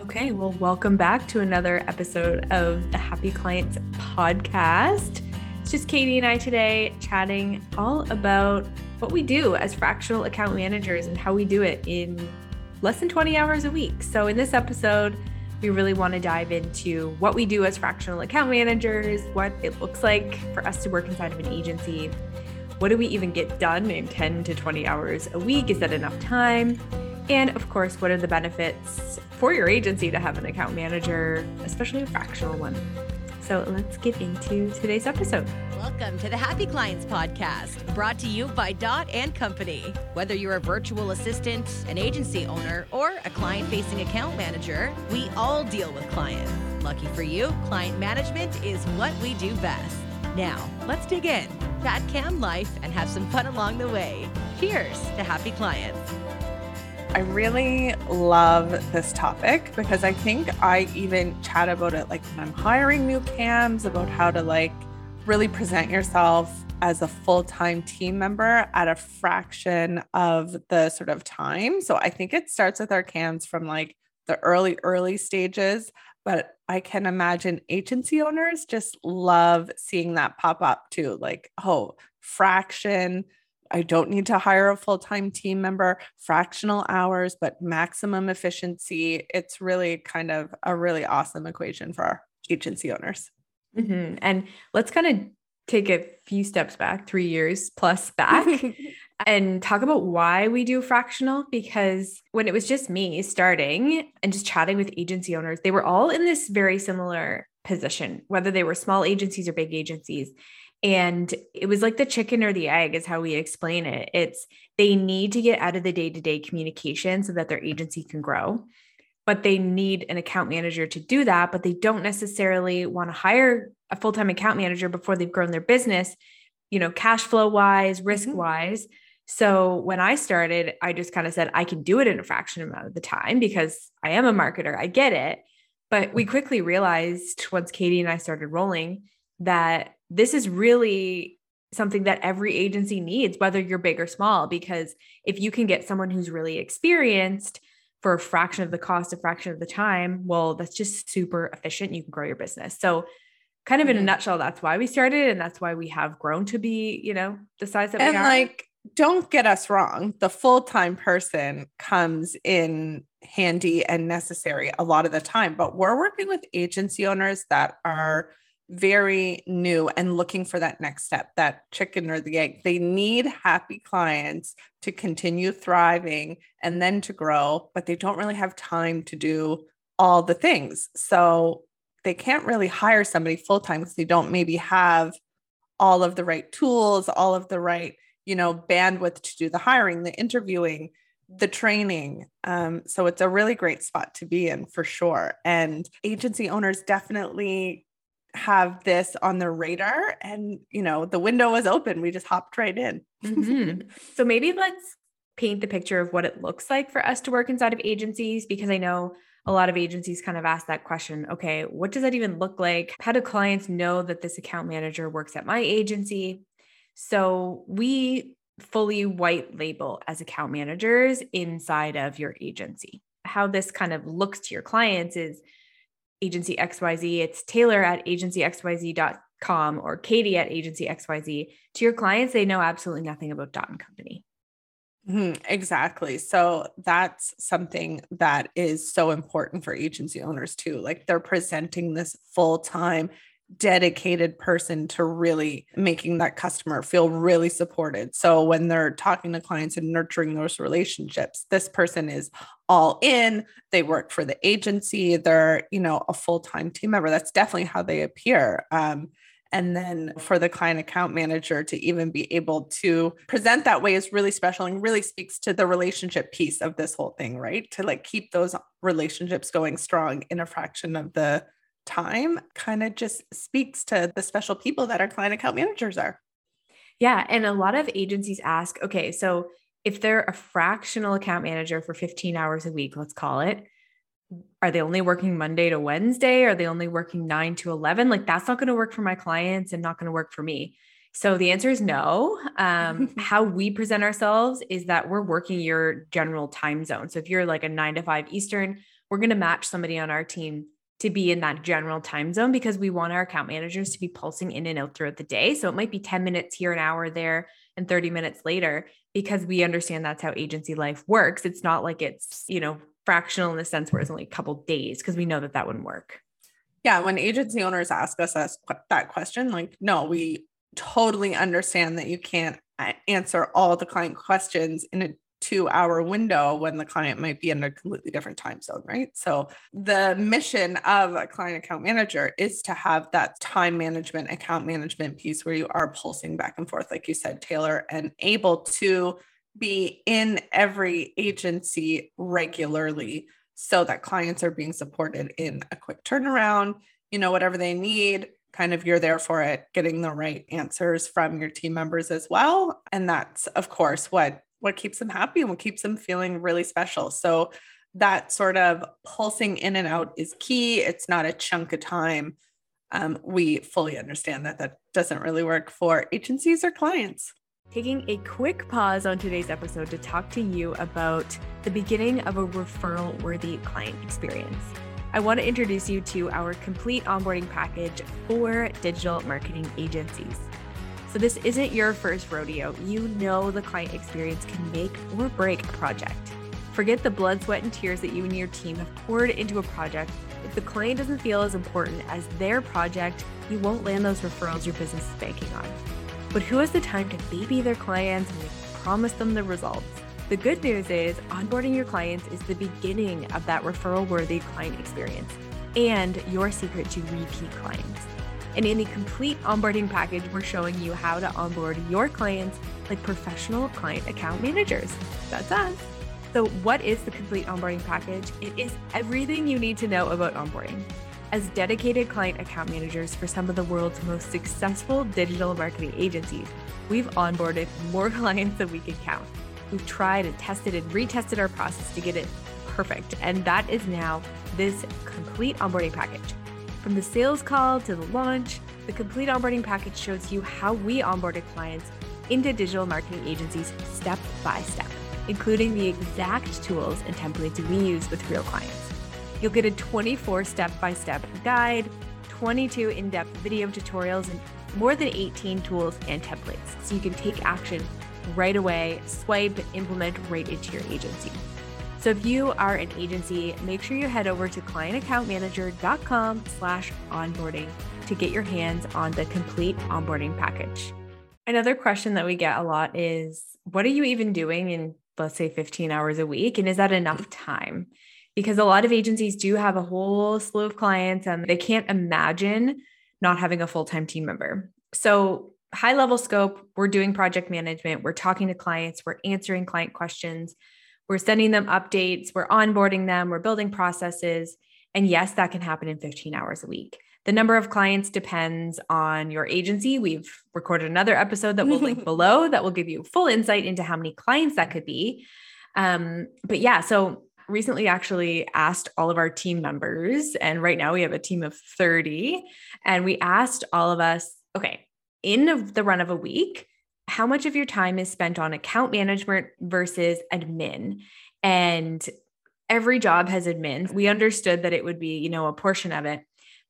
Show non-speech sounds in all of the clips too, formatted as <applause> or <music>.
Okay, well, welcome back to another episode of the Happy Clients podcast. It's just Katie and I today chatting all about what we do as fractional account managers and how we do it in less than 20 hours a week. So, in this episode, we really want to dive into what we do as fractional account managers, what it looks like for us to work inside of an agency. What do we even get done in 10 to 20 hours a week? Is that enough time? And of course, what are the benefits for your agency to have an account manager, especially a fractional one? So let's get into today's episode. Welcome to the Happy Clients Podcast, brought to you by Dot and Company. Whether you're a virtual assistant, an agency owner, or a client facing account manager, we all deal with clients. Lucky for you, client management is what we do best. Now, let's dig in, chat cam life, and have some fun along the way. Cheers to happy clients. I really love this topic because I think I even chat about it like when I'm hiring new cams about how to like really present yourself as a full-time team member at a fraction of the sort of time. So I think it starts with our cams from like the early early stages, but I can imagine agency owners just love seeing that pop up too like oh, fraction I don't need to hire a full time team member, fractional hours, but maximum efficiency. It's really kind of a really awesome equation for our agency owners. Mm-hmm. And let's kind of take a few steps back, three years plus back, <laughs> and talk about why we do fractional. Because when it was just me starting and just chatting with agency owners, they were all in this very similar position, whether they were small agencies or big agencies. And it was like the chicken or the egg, is how we explain it. It's they need to get out of the day to day communication so that their agency can grow. But they need an account manager to do that. But they don't necessarily want to hire a full time account manager before they've grown their business, you know, cash flow wise, risk wise. Mm-hmm. So when I started, I just kind of said, I can do it in a fraction amount of the time because I am a marketer. I get it. But we quickly realized once Katie and I started rolling that this is really something that every agency needs, whether you're big or small, because if you can get someone who's really experienced for a fraction of the cost, a fraction of the time, well, that's just super efficient. You can grow your business. So, kind of in a mm-hmm. nutshell, that's why we started, and that's why we have grown to be, you know, the size that and we are. like, don't get us wrong, the full time person comes in handy and necessary a lot of the time, but we're working with agency owners that are very new and looking for that next step, that chicken or the egg. They need happy clients to continue thriving and then to grow, but they don't really have time to do all the things. So they can't really hire somebody full time because they don't maybe have all of the right tools, all of the right, you know, bandwidth to do the hiring, the interviewing, the training. Um, so it's a really great spot to be in for sure. And agency owners definitely have this on their radar and you know the window was open we just hopped right in. Mm-hmm. so maybe let's paint the picture of what it looks like for us to work inside of agencies because i know a lot of agencies kind of ask that question okay what does that even look like? How do clients know that this account manager works at my agency so we fully white label as account managers inside of your agency. How this kind of looks to your clients is agency XYZ, it's Taylor at agencyxyz.com or Katie at agencyxyz. To your clients, they know absolutely nothing about Dot and Company. Mm-hmm, exactly. So that's something that is so important for agency owners too. Like they're presenting this full time dedicated person to really making that customer feel really supported. So when they're talking to clients and nurturing those relationships, this person is all in. They work for the agency. They're, you know, a full-time team member. That's definitely how they appear. Um, and then for the client account manager to even be able to present that way is really special and really speaks to the relationship piece of this whole thing, right? To like keep those relationships going strong in a fraction of the time kind of just speaks to the special people that our client account managers are. Yeah. And a lot of agencies ask, okay, so if they're a fractional account manager for 15 hours a week, let's call it, are they only working Monday to Wednesday? Are they only working nine to 11? Like that's not going to work for my clients and not going to work for me. So the answer is no. Um, <laughs> how we present ourselves is that we're working your general time zone. So if you're like a nine to five Eastern, we're going to match somebody on our team to be in that general time zone because we want our account managers to be pulsing in and out throughout the day. So it might be 10 minutes here, an hour there, and 30 minutes later because we understand that's how agency life works. It's not like it's, you know, fractional in the sense where it's only a couple days because we know that that wouldn't work. Yeah, when agency owners ask us that question, like, no, we totally understand that you can't uh, answer all the client questions in a two hour window when the client might be in a completely different time zone, right? So, the mission of a client account manager is to have that time management, account management piece where you are pulsing back and forth, like you said, Taylor, and able to be in every agency regularly so that clients are being supported in a quick turnaround, you know, whatever they need, kind of you're there for it, getting the right answers from your team members as well. And that's, of course, what what keeps them happy and what keeps them feeling really special. So that sort of pulsing in and out is key. It's not a chunk of time. Um, we fully understand that that doesn't really work for agencies or clients taking a quick pause on today's episode to talk to you about the beginning of a referral worthy client experience. I want to introduce you to our complete onboarding package for digital marketing agencies. So, this isn't your first rodeo. You know the client experience can make or break a project. Forget the blood, sweat, and tears that you and your team have poured into a project. If the client doesn't feel as important as their project, you won't land those referrals your business is banking on. But who has the time to baby their clients and promise them the results? The good news is onboarding your clients is the beginning of that referral worthy client experience and your secret to repeat clients. And in the complete onboarding package, we're showing you how to onboard your clients like professional client account managers. That's us. So, what is the complete onboarding package? It is everything you need to know about onboarding. As dedicated client account managers for some of the world's most successful digital marketing agencies, we've onboarded more <laughs> clients than we can count. We've tried and tested and retested our process to get it perfect. And that is now this complete onboarding package. From the sales call to the launch, the complete onboarding package shows you how we onboarded clients into digital marketing agencies step by step, including the exact tools and templates we use with real clients. You'll get a 24 step by step guide, 22 in depth video tutorials, and more than 18 tools and templates so you can take action right away, swipe, implement right into your agency. So if you are an agency, make sure you head over to clientaccountmanager.com slash onboarding to get your hands on the complete onboarding package. Another question that we get a lot is what are you even doing in, let's say, 15 hours a week? And is that enough time? because a lot of agencies do have a whole slew of clients and they can't imagine not having a full time team member. So, high level scope, we're doing project management, we're talking to clients, we're answering client questions, we're sending them updates, we're onboarding them, we're building processes. And yes, that can happen in 15 hours a week. The number of clients depends on your agency. We've recorded another episode that we'll link <laughs> below that will give you full insight into how many clients that could be. Um, but yeah, so recently actually asked all of our team members, and right now we have a team of 30, and we asked all of us, okay, in the run of a week, how much of your time is spent on account management versus admin? And every job has admin. We understood that it would be, you know, a portion of it,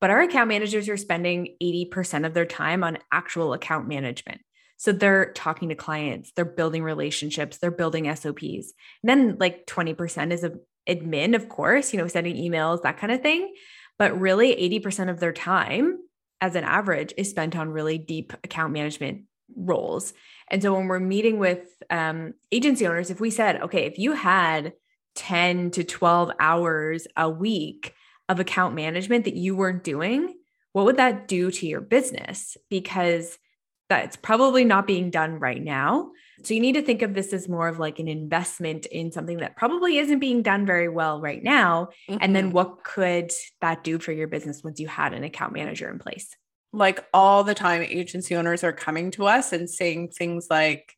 but our account managers are spending 80% of their time on actual account management. So they're talking to clients, they're building relationships, they're building SOPs. And then like 20% is a admin, of course, you know, sending emails, that kind of thing. But really 80% of their time as an average is spent on really deep account management roles. And so when we're meeting with um, agency owners, if we said, okay, if you had 10 to 12 hours a week of account management that you weren't doing, what would that do to your business? Because that's probably not being done right now. So you need to think of this as more of like an investment in something that probably isn't being done very well right now. Mm-hmm. And then mm-hmm. what could that do for your business once you had an account manager in place? Like all the time, agency owners are coming to us and saying things like,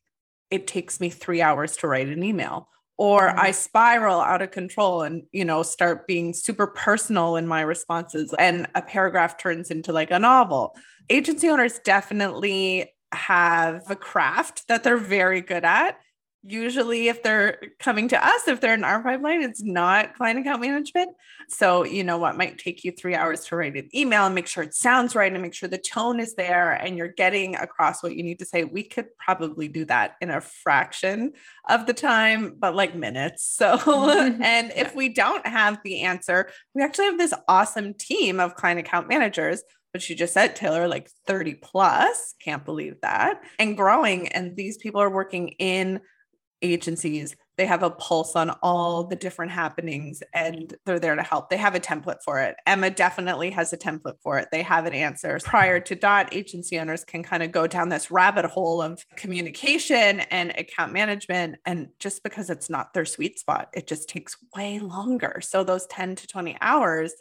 it takes me three hours to write an email or mm-hmm. I spiral out of control and you know start being super personal in my responses and a paragraph turns into like a novel. Agency owners definitely have a craft that they're very good at usually if they're coming to us if they're in our pipeline it's not client account management. So you know what might take you three hours to write an email and make sure it sounds right and make sure the tone is there and you're getting across what you need to say. We could probably do that in a fraction of the time but like minutes. So <laughs> and if we don't have the answer we actually have this awesome team of client account managers but you just said taylor like 30 plus. Can't believe that. And growing and these people are working in agencies they have a pulse on all the different happenings and they're there to help. They have a template for it. Emma definitely has a template for it. They have an answer. Prior to dot agency owners can kind of go down this rabbit hole of communication and account management. And just because it's not their sweet spot it just takes way longer. So those 10 to 20 hours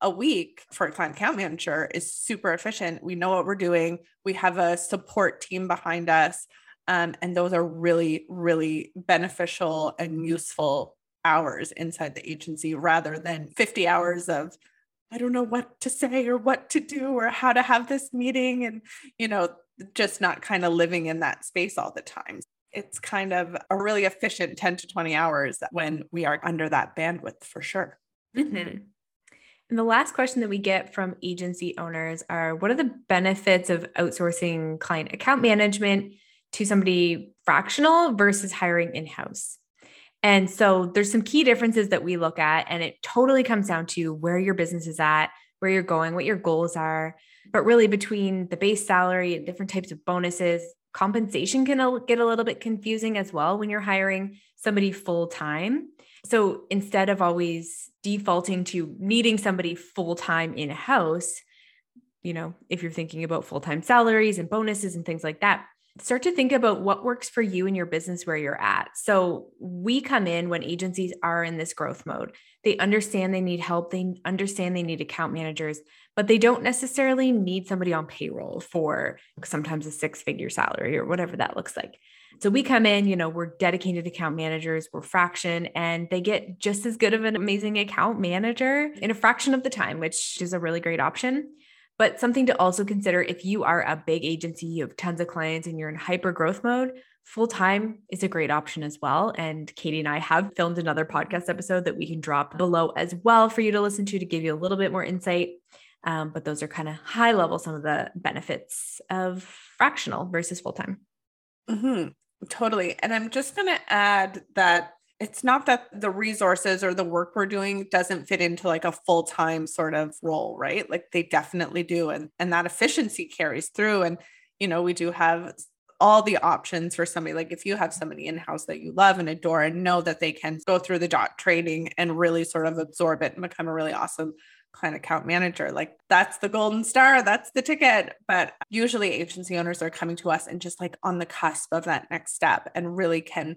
a week for a client account manager is super efficient. We know what we're doing. We have a support team behind us um, and those are really, really beneficial and useful hours inside the agency rather than 50 hours of, I don't know what to say or what to do or how to have this meeting and, you know, just not kind of living in that space all the time. It's kind of a really efficient 10 to 20 hours when we are under that bandwidth for sure. Mm-hmm. And the last question that we get from agency owners are what are the benefits of outsourcing client account management to somebody fractional versus hiring in house. And so there's some key differences that we look at, and it totally comes down to where your business is at, where you're going, what your goals are. But really, between the base salary and different types of bonuses, compensation can get a little bit confusing as well when you're hiring somebody full time. So instead of always defaulting to needing somebody full time in house, you know, if you're thinking about full time salaries and bonuses and things like that, start to think about what works for you and your business where you're at. So we come in when agencies are in this growth mode. They understand they need help, they understand they need account managers, but they don't necessarily need somebody on payroll for sometimes a six figure salary or whatever that looks like. So we come in, you know, we're dedicated account managers, we're fraction, and they get just as good of an amazing account manager in a fraction of the time, which is a really great option. But something to also consider if you are a big agency, you have tons of clients and you're in hyper growth mode, full time is a great option as well. And Katie and I have filmed another podcast episode that we can drop below as well for you to listen to to give you a little bit more insight. Um, but those are kind of high level, some of the benefits of fractional versus full time. Mm-hmm. Totally. And I'm just going to add that it's not that the resources or the work we're doing doesn't fit into like a full-time sort of role right? Like they definitely do and and that efficiency carries through and you know we do have all the options for somebody like if you have somebody in house that you love and adore and know that they can go through the dot training and really sort of absorb it and become a really awesome client account manager like that's the golden star that's the ticket. But usually agency owners are coming to us and just like on the cusp of that next step and really can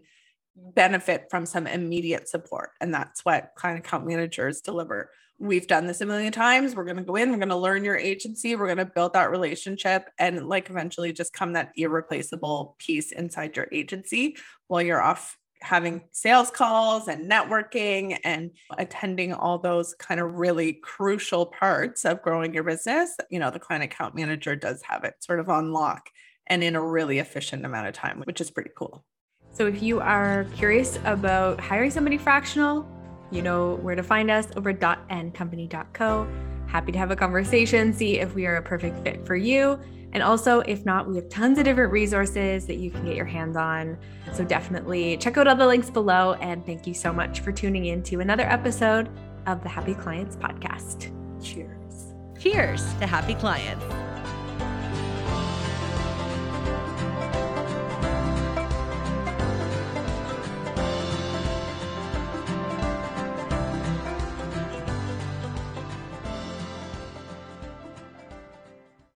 benefit from some immediate support. And that's what client account managers deliver. We've done this a million times. We're going to go in, we're going to learn your agency, we're going to build that relationship and like eventually just come that irreplaceable piece inside your agency while you're off having sales calls and networking and attending all those kind of really crucial parts of growing your business. You know, the client account manager does have it sort of on lock and in a really efficient amount of time, which is pretty cool. So if you are curious about hiring somebody fractional, you know where to find us over dotandcompany.co. Happy to have a conversation, see if we are a perfect fit for you. And also, if not, we have tons of different resources that you can get your hands on. So definitely check out all the links below. And thank you so much for tuning in to another episode of the Happy Clients Podcast. Cheers. Cheers to happy clients.